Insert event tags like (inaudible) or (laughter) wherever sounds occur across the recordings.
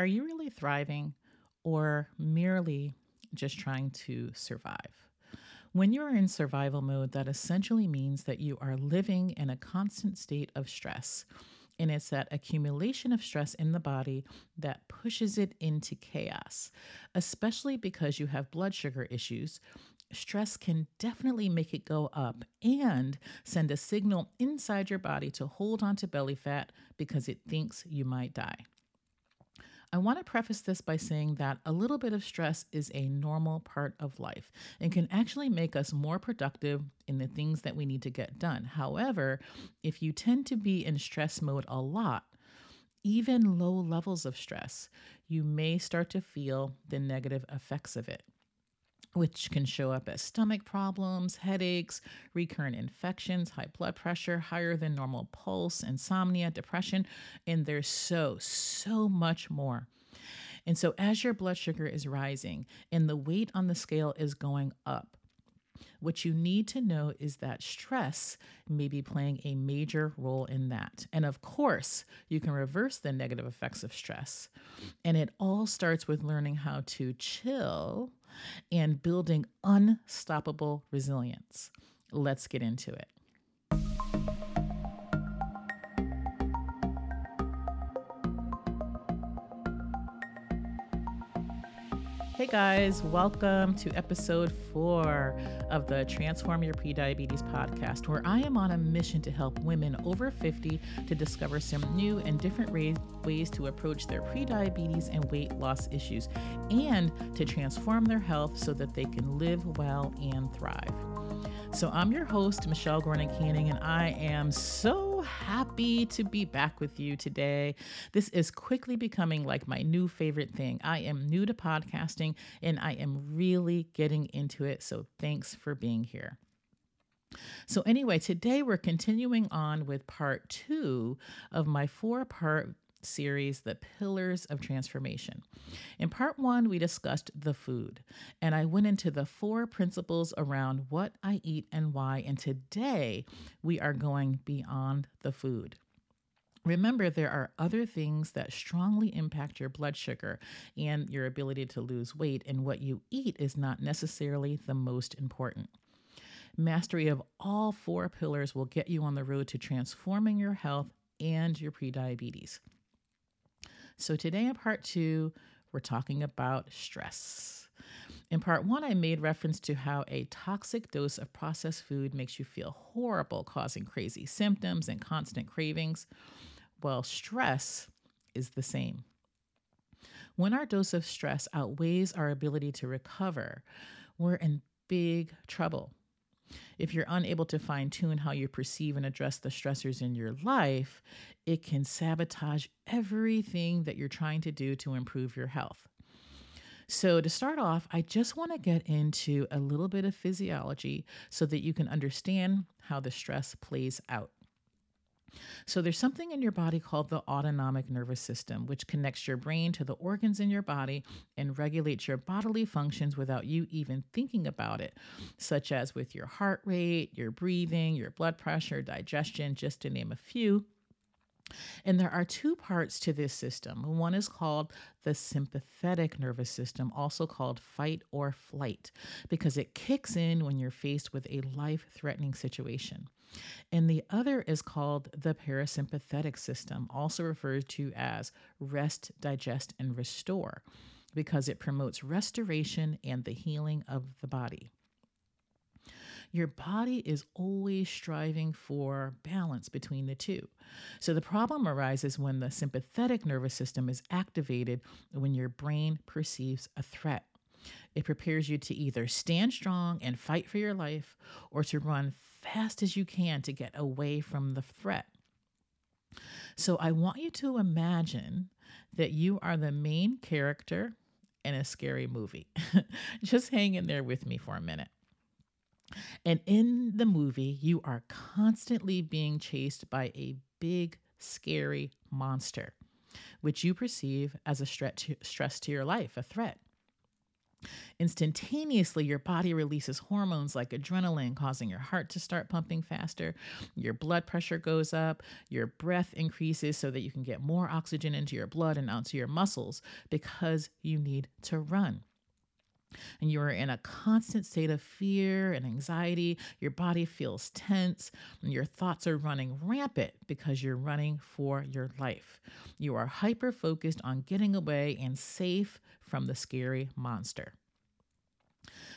Are you really thriving or merely just trying to survive? When you are in survival mode, that essentially means that you are living in a constant state of stress. And it's that accumulation of stress in the body that pushes it into chaos, especially because you have blood sugar issues. Stress can definitely make it go up and send a signal inside your body to hold on to belly fat because it thinks you might die. I want to preface this by saying that a little bit of stress is a normal part of life and can actually make us more productive in the things that we need to get done. However, if you tend to be in stress mode a lot, even low levels of stress, you may start to feel the negative effects of it which can show up as stomach problems, headaches, recurrent infections, high blood pressure, higher than normal pulse, insomnia, depression, and there's so, so much more. And so, as your blood sugar is rising and the weight on the scale is going up, what you need to know is that stress may be playing a major role in that. And of course, you can reverse the negative effects of stress. And it all starts with learning how to chill and building unstoppable resilience. Let's get into it. Hey guys, welcome to episode four of the Transform Your Prediabetes podcast, where I am on a mission to help women over 50 to discover some new and different ways to approach their prediabetes and weight loss issues and to transform their health so that they can live well and thrive. So, I'm your host, Michelle Gordon Canning, and I am so happy to be back with you today. This is quickly becoming like my new favorite thing. I am new to podcasting and I am really getting into it. So thanks for being here. So, anyway, today we're continuing on with part two of my four part series, The Pillars of Transformation. In part one, we discussed the food, and I went into the four principles around what I eat and why. And today, we are going beyond the food. Remember, there are other things that strongly impact your blood sugar and your ability to lose weight, and what you eat is not necessarily the most important. Mastery of all four pillars will get you on the road to transforming your health and your prediabetes. So, today in part two, we're talking about stress. In part one, I made reference to how a toxic dose of processed food makes you feel horrible, causing crazy symptoms and constant cravings. Well, stress is the same. When our dose of stress outweighs our ability to recover, we're in big trouble. If you're unable to fine tune how you perceive and address the stressors in your life, it can sabotage everything that you're trying to do to improve your health. So, to start off, I just want to get into a little bit of physiology so that you can understand how the stress plays out. So, there's something in your body called the autonomic nervous system, which connects your brain to the organs in your body and regulates your bodily functions without you even thinking about it, such as with your heart rate, your breathing, your blood pressure, digestion, just to name a few. And there are two parts to this system. One is called the sympathetic nervous system, also called fight or flight, because it kicks in when you're faced with a life threatening situation. And the other is called the parasympathetic system, also referred to as rest, digest, and restore, because it promotes restoration and the healing of the body. Your body is always striving for balance between the two. So the problem arises when the sympathetic nervous system is activated when your brain perceives a threat. It prepares you to either stand strong and fight for your life or to run fast as you can to get away from the threat. So I want you to imagine that you are the main character in a scary movie. (laughs) Just hang in there with me for a minute. And in the movie, you are constantly being chased by a big, scary monster, which you perceive as a stress to your life, a threat. Instantaneously, your body releases hormones like adrenaline, causing your heart to start pumping faster. Your blood pressure goes up. Your breath increases so that you can get more oxygen into your blood and onto your muscles because you need to run and you are in a constant state of fear and anxiety. Your body feels tense, and your thoughts are running rampant because you're running for your life. You are hyper focused on getting away and safe from the scary monster.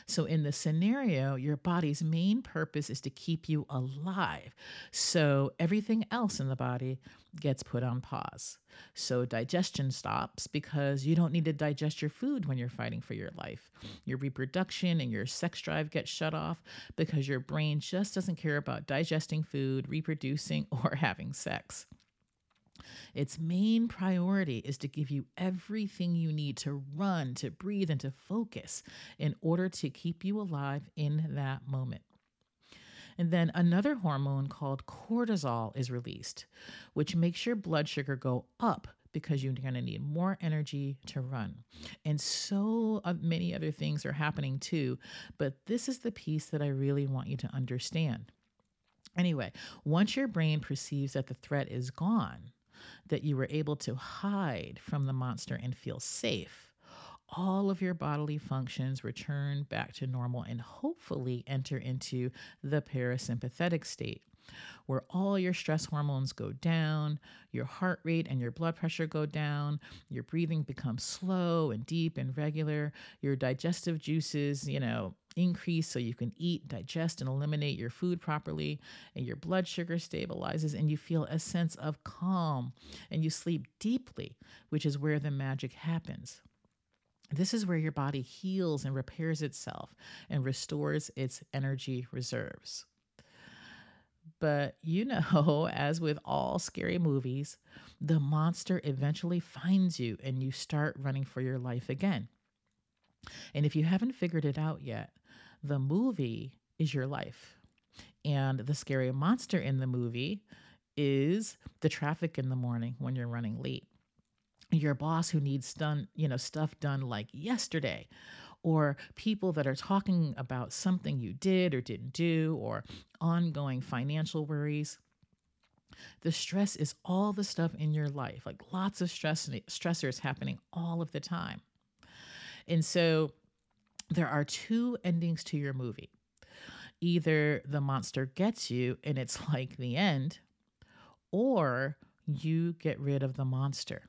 So, in the scenario, your body's main purpose is to keep you alive. So, everything else in the body gets put on pause. So, digestion stops because you don't need to digest your food when you're fighting for your life. Your reproduction and your sex drive get shut off because your brain just doesn't care about digesting food, reproducing, (laughs) or having sex. Its main priority is to give you everything you need to run, to breathe, and to focus in order to keep you alive in that moment. And then another hormone called cortisol is released, which makes your blood sugar go up because you're going to need more energy to run. And so uh, many other things are happening too. But this is the piece that I really want you to understand. Anyway, once your brain perceives that the threat is gone, that you were able to hide from the monster and feel safe, all of your bodily functions return back to normal and hopefully enter into the parasympathetic state where all your stress hormones go down, your heart rate and your blood pressure go down, your breathing becomes slow and deep and regular, your digestive juices, you know, increase so you can eat, digest, and eliminate your food properly, and your blood sugar stabilizes, and you feel a sense of calm, and you sleep deeply, which is where the magic happens. This is where your body heals and repairs itself and restores its energy reserves. But you know, (laughs) as with all scary movies, the monster eventually finds you and you start running for your life again. And if you haven't figured it out yet, the movie is your life. And the scary monster in the movie is the traffic in the morning when you're running late. Your boss who needs done, you know, stuff done like yesterday, or people that are talking about something you did or didn't do, or ongoing financial worries. The stress is all the stuff in your life, like lots of stress stressors happening all of the time. And so there are two endings to your movie. Either the monster gets you and it's (laughs) like the end, or you get rid of the monster.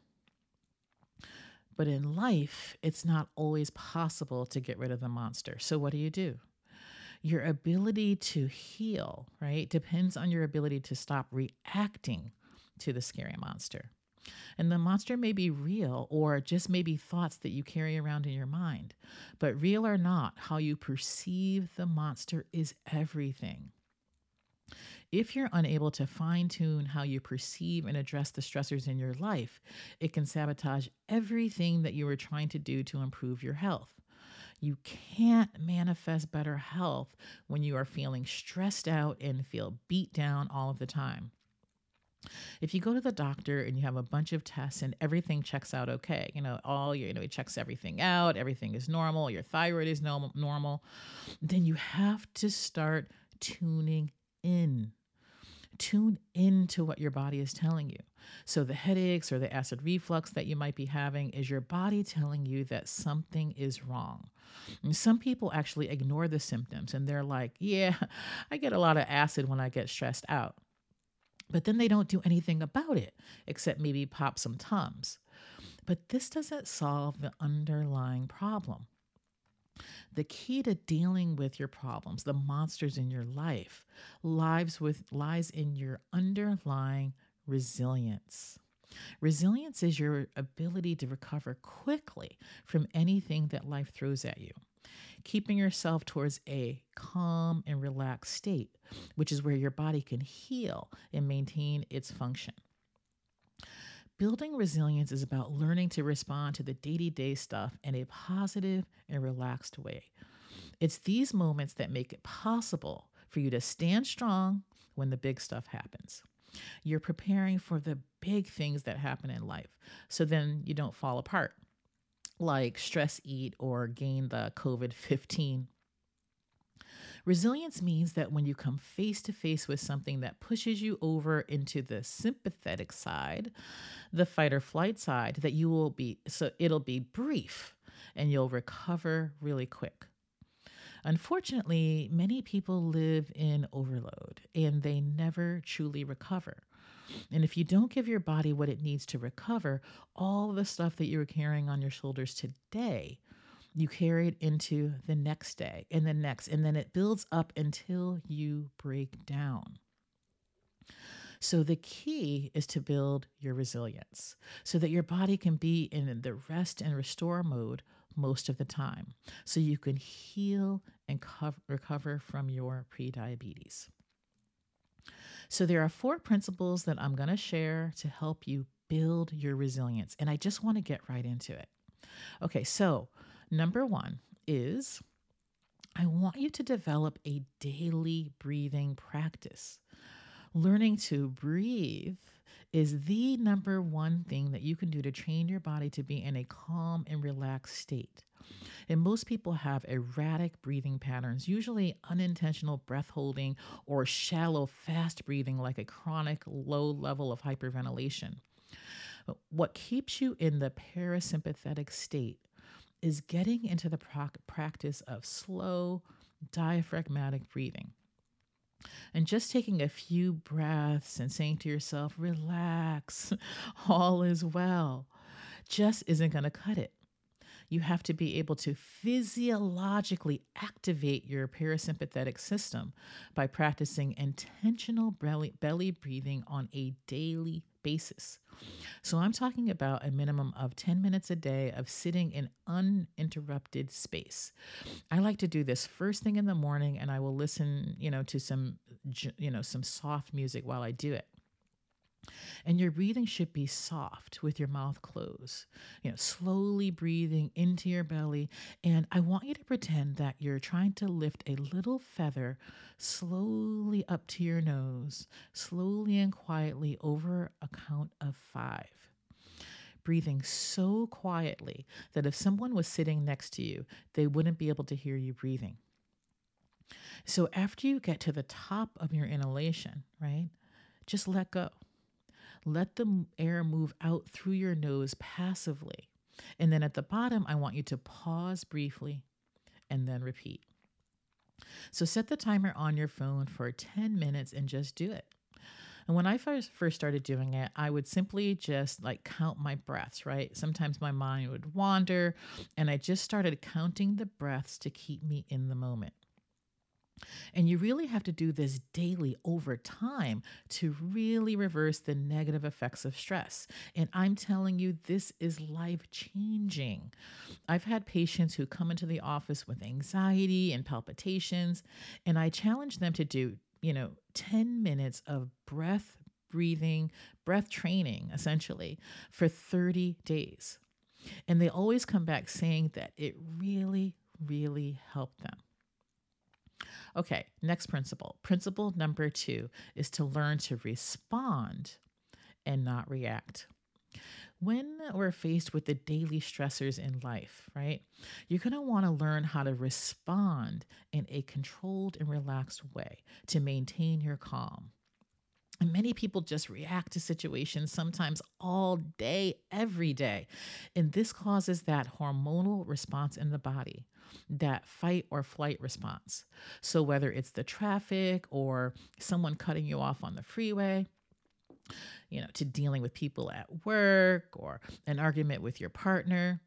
But in life, it's not always possible to get rid of the monster. So, what do you do? Your ability to heal, right, depends on your ability to stop reacting to the scary monster. And the monster may be real or just maybe thoughts that you carry around in your mind. But real or not, how you perceive the monster is everything. If you're unable to fine tune how you perceive and address the stressors in your life, it can sabotage everything that you are trying to do to improve your health. You can't manifest better health when you are feeling stressed out and feel beat down all of the time. If you go to the doctor and you have a bunch of tests and everything checks out okay, you know, all your, you know, it checks everything out, everything is normal, your thyroid is normal, normal, then you have to start tuning in. Tune into what your body is telling you. So, the headaches or the acid reflux that you might be having is your body telling you that something is wrong. And some people actually ignore the symptoms and they're like, Yeah, (laughs) I get a lot of acid when I get stressed out but then they don't do anything about it except maybe pop some Tums. But this doesn't solve the underlying problem. The key to dealing with your problems, the monsters in your life, lives with lies in your underlying resilience. Resilience is your ability to recover quickly from anything that life throws at you keeping yourself towards a calm and relaxed state, which is where your body can heal and maintain its function. Building resilience is about learning to respond to the day to day stuff in a positive and relaxed way. It's these moments that make it possible for you to stand strong when the big stuff happens. You're preparing for the big things that happen in life so then you don't fall apart. Like stress eat or gain the COVID 15. Resilience means that when you come face to face with something that pushes you over into the sympathetic side, the fight or flight side, that you will be, so it'll be brief and you'll recover really quick. Unfortunately, many people live in overload and they never truly recover. And if you don't give your body what it needs to recover, all the stuff that you're carrying on your shoulders today, you carry it into the next day and the next, and then it builds up until you break down. So, the key is to build your resilience so that your body can be in the rest and restore mode most of the time, so you can heal and co- recover from your prediabetes. So, there are four principles that I'm going to share to help you build your resilience. And I just want to get right into it. Okay, so number one is I want you to develop a daily breathing practice. Learning to breathe is the number one thing that you can do to train your body to be in a calm and relaxed state. And most people have erratic breathing patterns, usually unintentional breath holding or shallow, fast breathing, like a chronic low level of hyperventilation. But what keeps you in the parasympathetic state is getting into the practice of slow, diaphragmatic breathing. And just taking a few breaths and saying to yourself, relax, (laughs) all is well, just isn't going to cut it. You have to be able to physiologically activate your parasympathetic system by practicing intentional belly, belly breathing on a daily basis. So I'm talking about a minimum of 10 minutes a day of sitting in uninterrupted space. I like to do this first thing in the morning and I will listen, you know, to some you know, some soft music while I do it. And your breathing should be soft with your mouth closed, you know, slowly breathing into your belly. And I want you to pretend that you're trying to lift a little feather slowly up to your nose, slowly and quietly over a count of five. Breathing so quietly that if someone was sitting next to you, they wouldn't be able to hear you breathing. So after you get to the top of your inhalation, right, just let go. Let the air move out through your nose passively. And then at the bottom, I want you to pause briefly and then repeat. So set the timer on your phone for 10 minutes and just do it. And when I first first started doing it, I would simply just like count my breaths, right? Sometimes my mind would wander, and I just started counting the breaths to keep me in the moment. And you really have to do this daily over time to really reverse the negative effects of stress. And I'm telling you, this is life changing. I've had patients who come into the office with anxiety and palpitations, and I challenge them to do, you know, 10 minutes of breath breathing, breath training, essentially, for 30 days. And they always come back saying that it really, really helped them. Okay, next principle. Principle number two is to learn to respond and not react. When we're faced with the daily stressors in life, right, you're going to want to learn how to respond in a controlled and relaxed way to maintain your calm. And many people just react to situations sometimes all day, every day. And this causes that hormonal response in the body, that fight or flight response. So, whether it's the traffic or someone cutting you off on the freeway, you know, to dealing with people at work or an argument with your partner,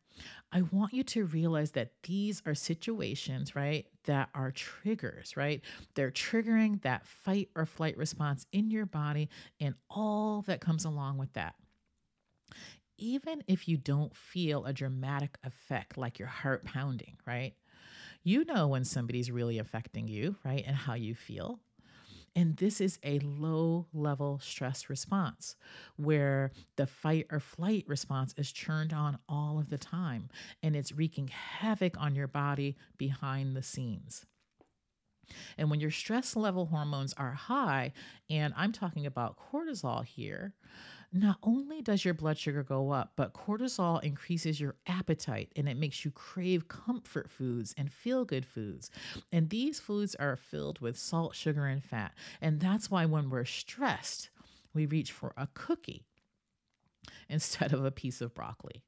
I want you to realize that these are situations, right, that are triggers, right? They're triggering that fight or flight response in your body and all that comes along with that. Even if you don't feel a dramatic effect like your heart pounding, right? You know when somebody's really affecting you, right? And how you feel. And this is a low level stress response where the fight or flight response is turned on all of the time and it's wreaking havoc on your body behind the scenes. And when your stress level hormones are high, and I'm talking about cortisol here, not only does your blood sugar go up, but cortisol increases your appetite and it makes you crave comfort foods and feel good foods. And these foods are filled with salt, sugar, and fat. And that's why when we're stressed, we reach for a cookie (laughs) instead of a piece of broccoli.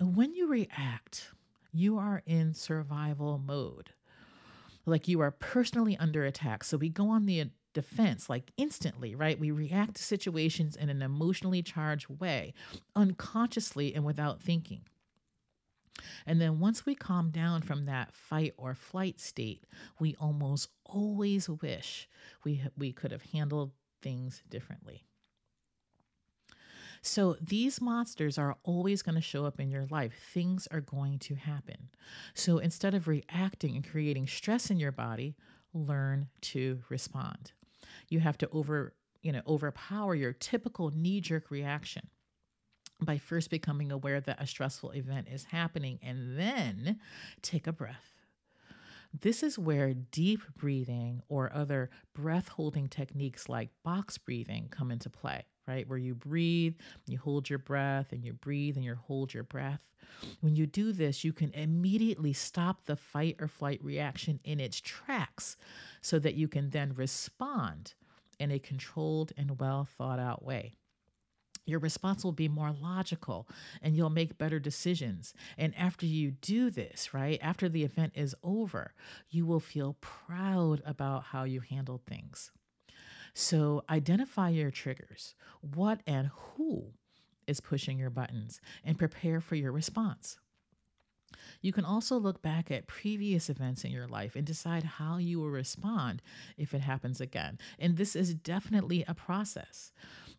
When you react, you are in survival mode. Like you are personally under attack. So we go on the defense like instantly, right? We react to situations in an emotionally charged way, unconsciously and without thinking. And then once we calm down from that fight or flight state, we almost always wish we, we could have handled things differently. So these monsters are always going to show up in your life. Things are going to happen. So instead of reacting and creating stress in your body, learn to respond. You have to over, you know, overpower your typical knee-jerk reaction by first becoming aware that a stressful event is happening and then take a breath. This is where deep breathing or other breath holding techniques like box breathing come into play, right? Where you breathe, you hold your breath, and you breathe and you hold your breath. When you do this, you can immediately stop the fight or flight reaction in its tracks so that you can then respond in a controlled and well thought out way. Your response will be more logical and you'll make better decisions. And after you do this, right, after the event is over, you will feel proud about how you handled things. So identify your triggers. What and who is pushing your buttons and prepare for your response. You can also look back at previous events in your life and decide how you will respond if it happens again. And this is definitely a process.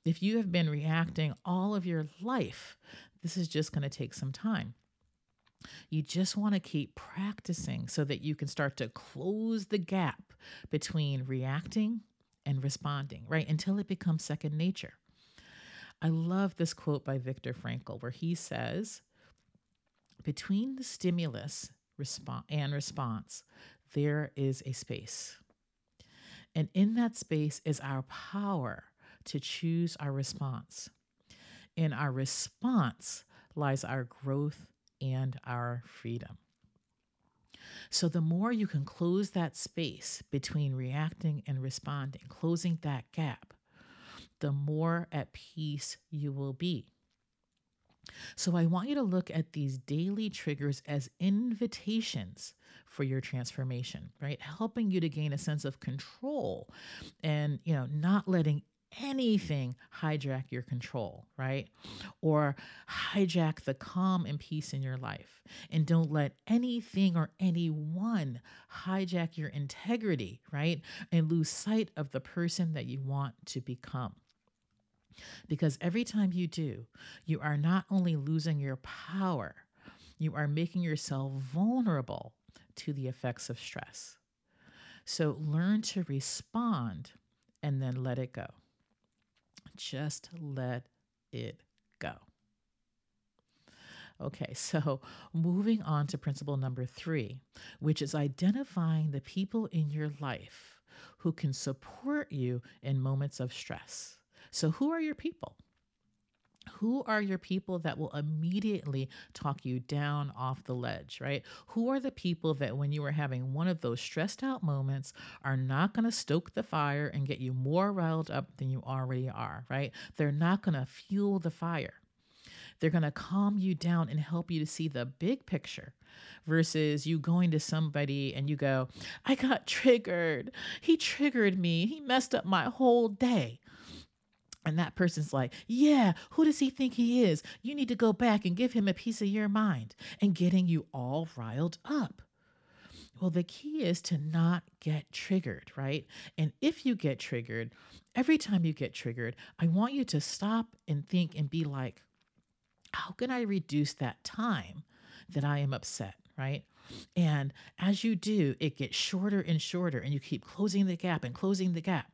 If you have been reacting all of your life, this is just going to take some time. You just want to keep practicing so that you can start to close the gap between reacting and responding, right? Until it becomes second nature. I love this quote by Viktor Frankl where he says, between the stimulus and response, there is a space. And in that space is our power to choose our response. In our response lies our growth and our freedom. So, the more you can close that space between reacting and responding, closing that gap, the more at peace you will be. So I want you to look at these daily triggers as invitations for your transformation, right? Helping you to gain a sense of control and, you know, not letting anything hijack your control, right? Or hijack the calm and peace in your life. And don't let anything or anyone hijack your integrity, right? And lose sight of the person that you want to become. Because every time you do, you are not only losing your power, you are making yourself vulnerable to the effects of stress. So learn to respond and then let it go. Just let it go. Okay, (laughs) so moving on to principle number three, which is identifying the people in your life who can support you in moments of stress. So, who are your people? Who are your people that will immediately talk you down off the ledge, right? Who are the people that, when you are having one of those stressed out moments, are not going to stoke the fire and get you more riled up than you already are, right? They're not going to fuel the fire. They're going to calm you down and help you to see the big picture versus you going to somebody and you go, I got triggered. He triggered me. He messed up my whole day. And that person's like, Yeah, who does he think he is? You need to go back and give him a piece of your mind and getting you all riled up. Well, the key is to not get triggered, right? And if you get triggered, every time you get triggered, I want you to stop and think and be like, How can I reduce that time that I am upset, right? And as you do, it gets shorter and shorter, and you keep closing the gap and closing the gap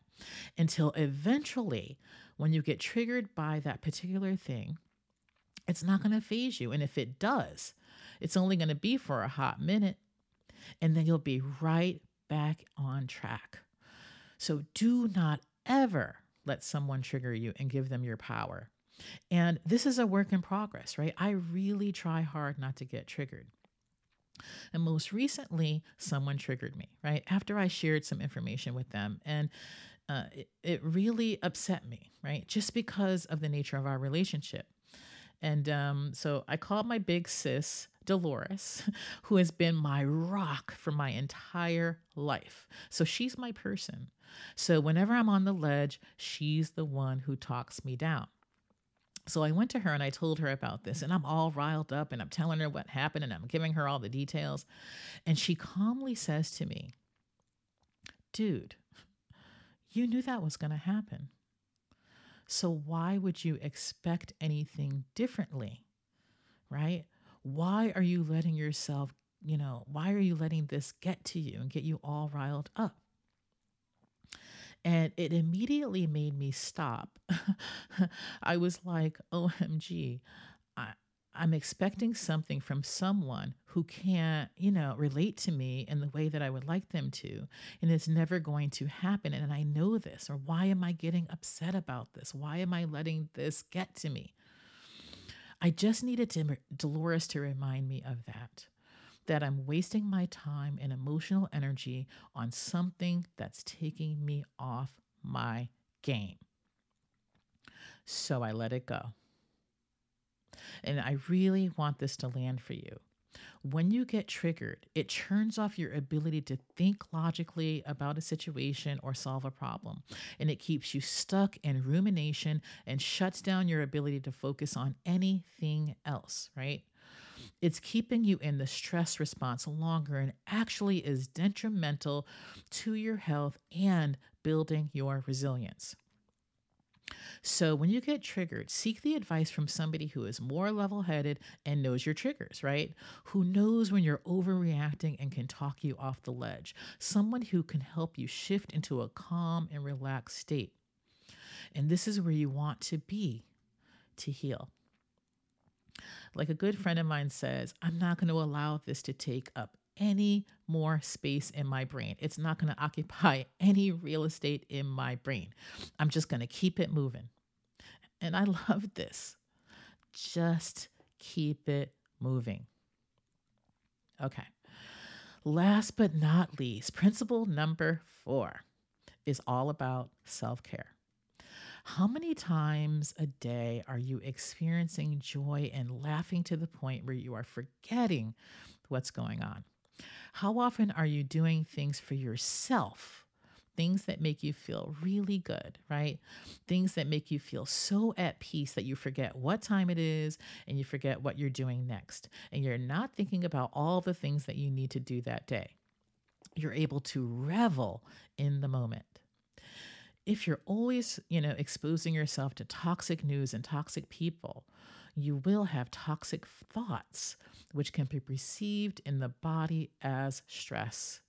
until eventually when you get triggered by that particular thing, it's not going to faze you. And if it does, it's only going to be for a hot minute. And then you'll be right back on track. So do not ever let someone trigger you and give them your power. And this is a work in progress, right? I really try hard not to get triggered. And most recently, someone triggered me, right? After I shared some information with them. And uh, it, it really upset me, right? Just because of the nature of our relationship. And um, so I called my big sis, Dolores, (laughs) who has been my rock for my entire life. So she's my person. So whenever I'm on the ledge, she's the one who talks me down. So I went to her and I told her about this, and I'm all riled up and I'm telling her what happened and I'm giving her all the details. And she calmly says to me, Dude, you knew that was going to happen. So why would you expect anything differently? Right? Why are you letting yourself, you know, why are you letting this get to you and get you all riled up? And it immediately made me stop. (laughs) I was like, OMG, I, I'm expecting something from someone who can't, you know, relate to me in the way that I would like them to. And it's never going to happen. And I know this. Or why am I getting upset about this? Why am I letting this get to me? I just needed to, Dolores to remind me of that that I'm wasting my time and emotional energy on something that's taking me off my game. So I let it go. And I really want this to land for you. When you get triggered, it turns off your ability to think logically about a situation or solve a problem. And it keeps you stuck in rumination and shuts down your ability to focus on anything else, right? It's keeping you in the stress response longer and actually is detrimental to your health and building your resilience. So, when you get triggered, seek the advice from somebody who is more level headed and knows your triggers, right? Who knows when you're overreacting and can talk you off the ledge. Someone who can help you shift into a calm and relaxed state. And this is where you want to be to heal. Like a good friend of mine says, I'm not going to allow this to take up any more space in my brain. It's not going (laughs) to occupy any real estate in my brain. I'm just going to keep it moving. And I (laughs) love this. Just keep it moving. Okay. Last but not least, principle number four is all about self care. How many times a day are you experiencing joy and laughing to the point where you are forgetting what's going on? How often are you doing things for yourself? Things that make you feel really good, right? Things that make you feel so at peace that you forget what time it is and you forget what you're doing next. And you're not thinking about all the things that you need to do that day. You're able to revel in the moment if you're always, you know, exposing yourself to toxic news and toxic people, you will have toxic thoughts, which can be perceived in the body as stress.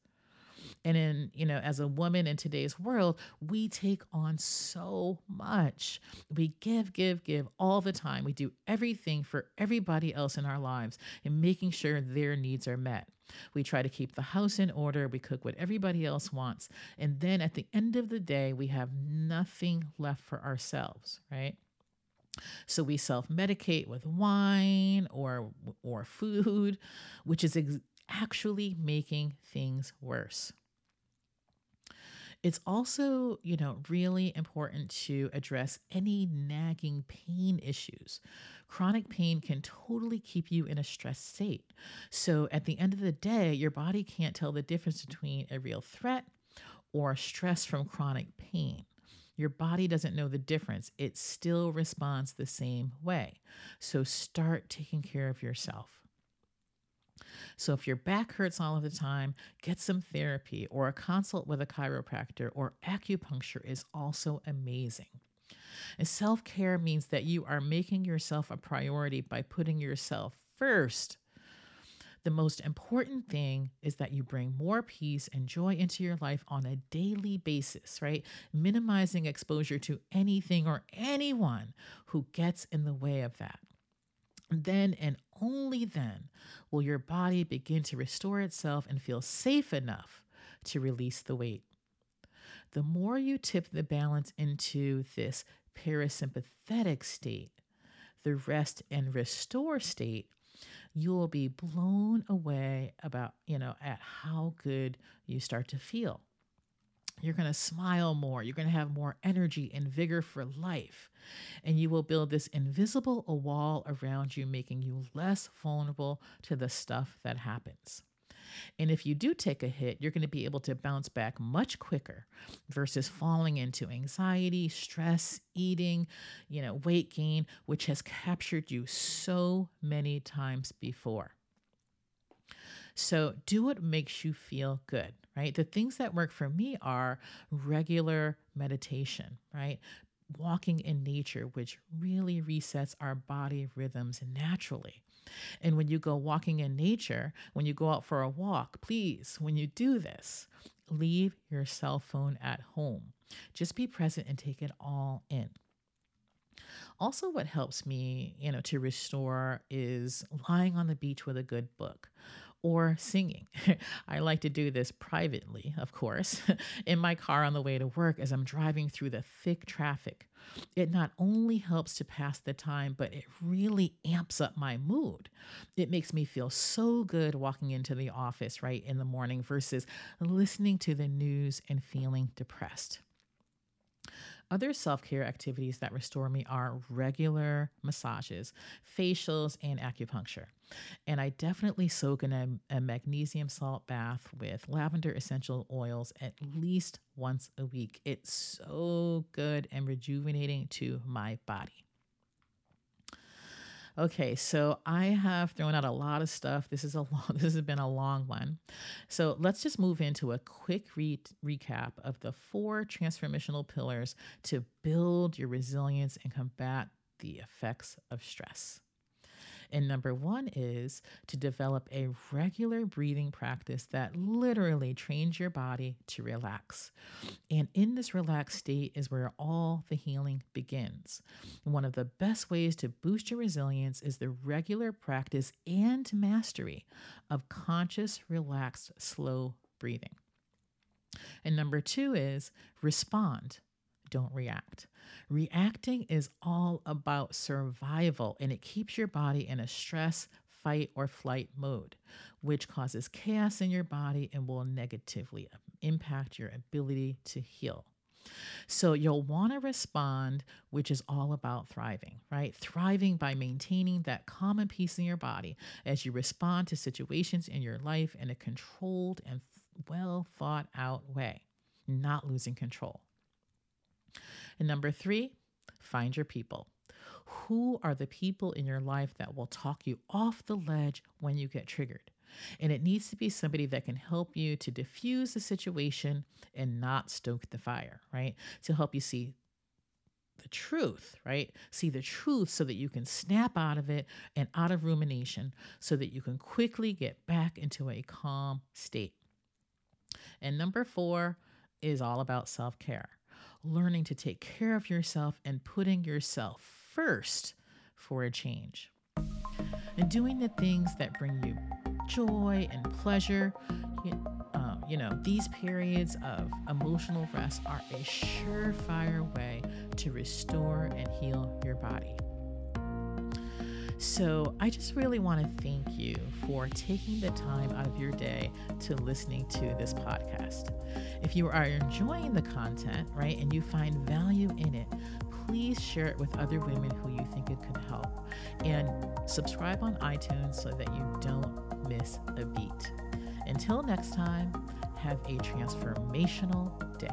And in, you know, as a woman in today's world, we take on so much. We give, give, give all the time. We do everything for everybody else in our lives and making sure their needs are met. We try to keep the house in order. We cook what everybody else wants. And then at the end of the day, we have nothing left for ourselves, right? So we self-medicate with wine or or food, which is ex- actually making things worse. It's also, you know, really important to address any nagging pain issues. Chronic pain can totally keep you in a stressed state. So at the end of the day, your body can't tell the difference between a real threat or stress from chronic pain. Your body doesn't know the difference. It still responds the same way. So start taking care of yourself. So if your back hurts all of the time, get some therapy or a consult with a chiropractor or acupuncture is also amazing. And self care means that you are making yourself a priority by putting yourself first. The most important thing is that you bring more peace and joy into your life on a daily basis, right? Minimizing exposure to anything or anyone who gets in the way of that. Then and only then will your body begin to restore itself and feel safe enough to release the weight. the more you tip the balance into this parasympathetic state, the rest and restore state, you will be blown away about, you know, at how good you start to feel. You're going to smile more. You're going to have more energy and vigor for life. And you will build this invisible wall around you, making you less vulnerable to the stuff that happens. And if you do take a hit, you're going to be able to bounce back much quicker versus falling into anxiety, stress, eating, you know, weight gain, which has captured you so many times before. So do what makes you feel good, right? The things that work for me are regular meditation, right? Walking in nature, which really resets our body rhythms naturally. And when you go walking in nature, when you go out for a walk, please, when you do this, leave your cell phone at home. Just be present and take it all in. Also, what helps me, you know, to restore is lying on the beach with a good book or singing. (laughs) I like to do this privately, of course, (laughs) in my car on the way to work as I'm driving through the thick traffic. It not only helps to pass the time, but it really amps up my mood. It makes me feel so good walking into the office right in the morning versus listening to the news and feeling depressed. Other self care activities that restore me are regular massages, facials, and acupuncture. And I definitely soak in a, a, magnesium salt bath with lavender essential oils at least once a week. It's so good and rejuvenating to my body. Okay, so I have thrown out a lot of stuff. This is a (laughs) long, this has been a long one. So let's just move into a quick re- recap of the four transformational pillars to build your resilience and combat the effects of stress. And number one is to develop a regular breathing practice that literally trains your body to relax. And in this relaxed state is where all the healing begins. One of the best ways to boost your resilience is the regular practice and mastery of conscious, relaxed, slow breathing. And number two is respond, don't react. Reacting is all about survival and it keeps your body in a stress, fight, or flight mode, which causes chaos in your body and will negatively impact your ability to heal. So you'll want to respond, which is all about thriving, right? Thriving by maintaining that and peace in your body as you respond to situations in your life in a controlled and well thought out way, not losing control. And number three, find your people. Who are the people in your life that will talk you off the ledge when you get triggered? And it needs to be somebody that can help you to diffuse the situation and not stoke the fire, right? To help you see the truth, right? See the truth so that you can snap out of it and out of rumination so that you can quickly get back into a calm state. And number four is all about self care learning to take care of yourself and putting yourself first for a change. And doing the things that bring you joy and pleasure. Um, you know, these periods of emotional rest are a surefire way to restore and heal your body. So, I just really want to thank you for taking the time out of your day to listening to this podcast. If you are enjoying the content, right, and you find value in it, please share it with other women who you think it could help. And subscribe on iTunes so that you don't miss a beat. Until next time, have a transformational day.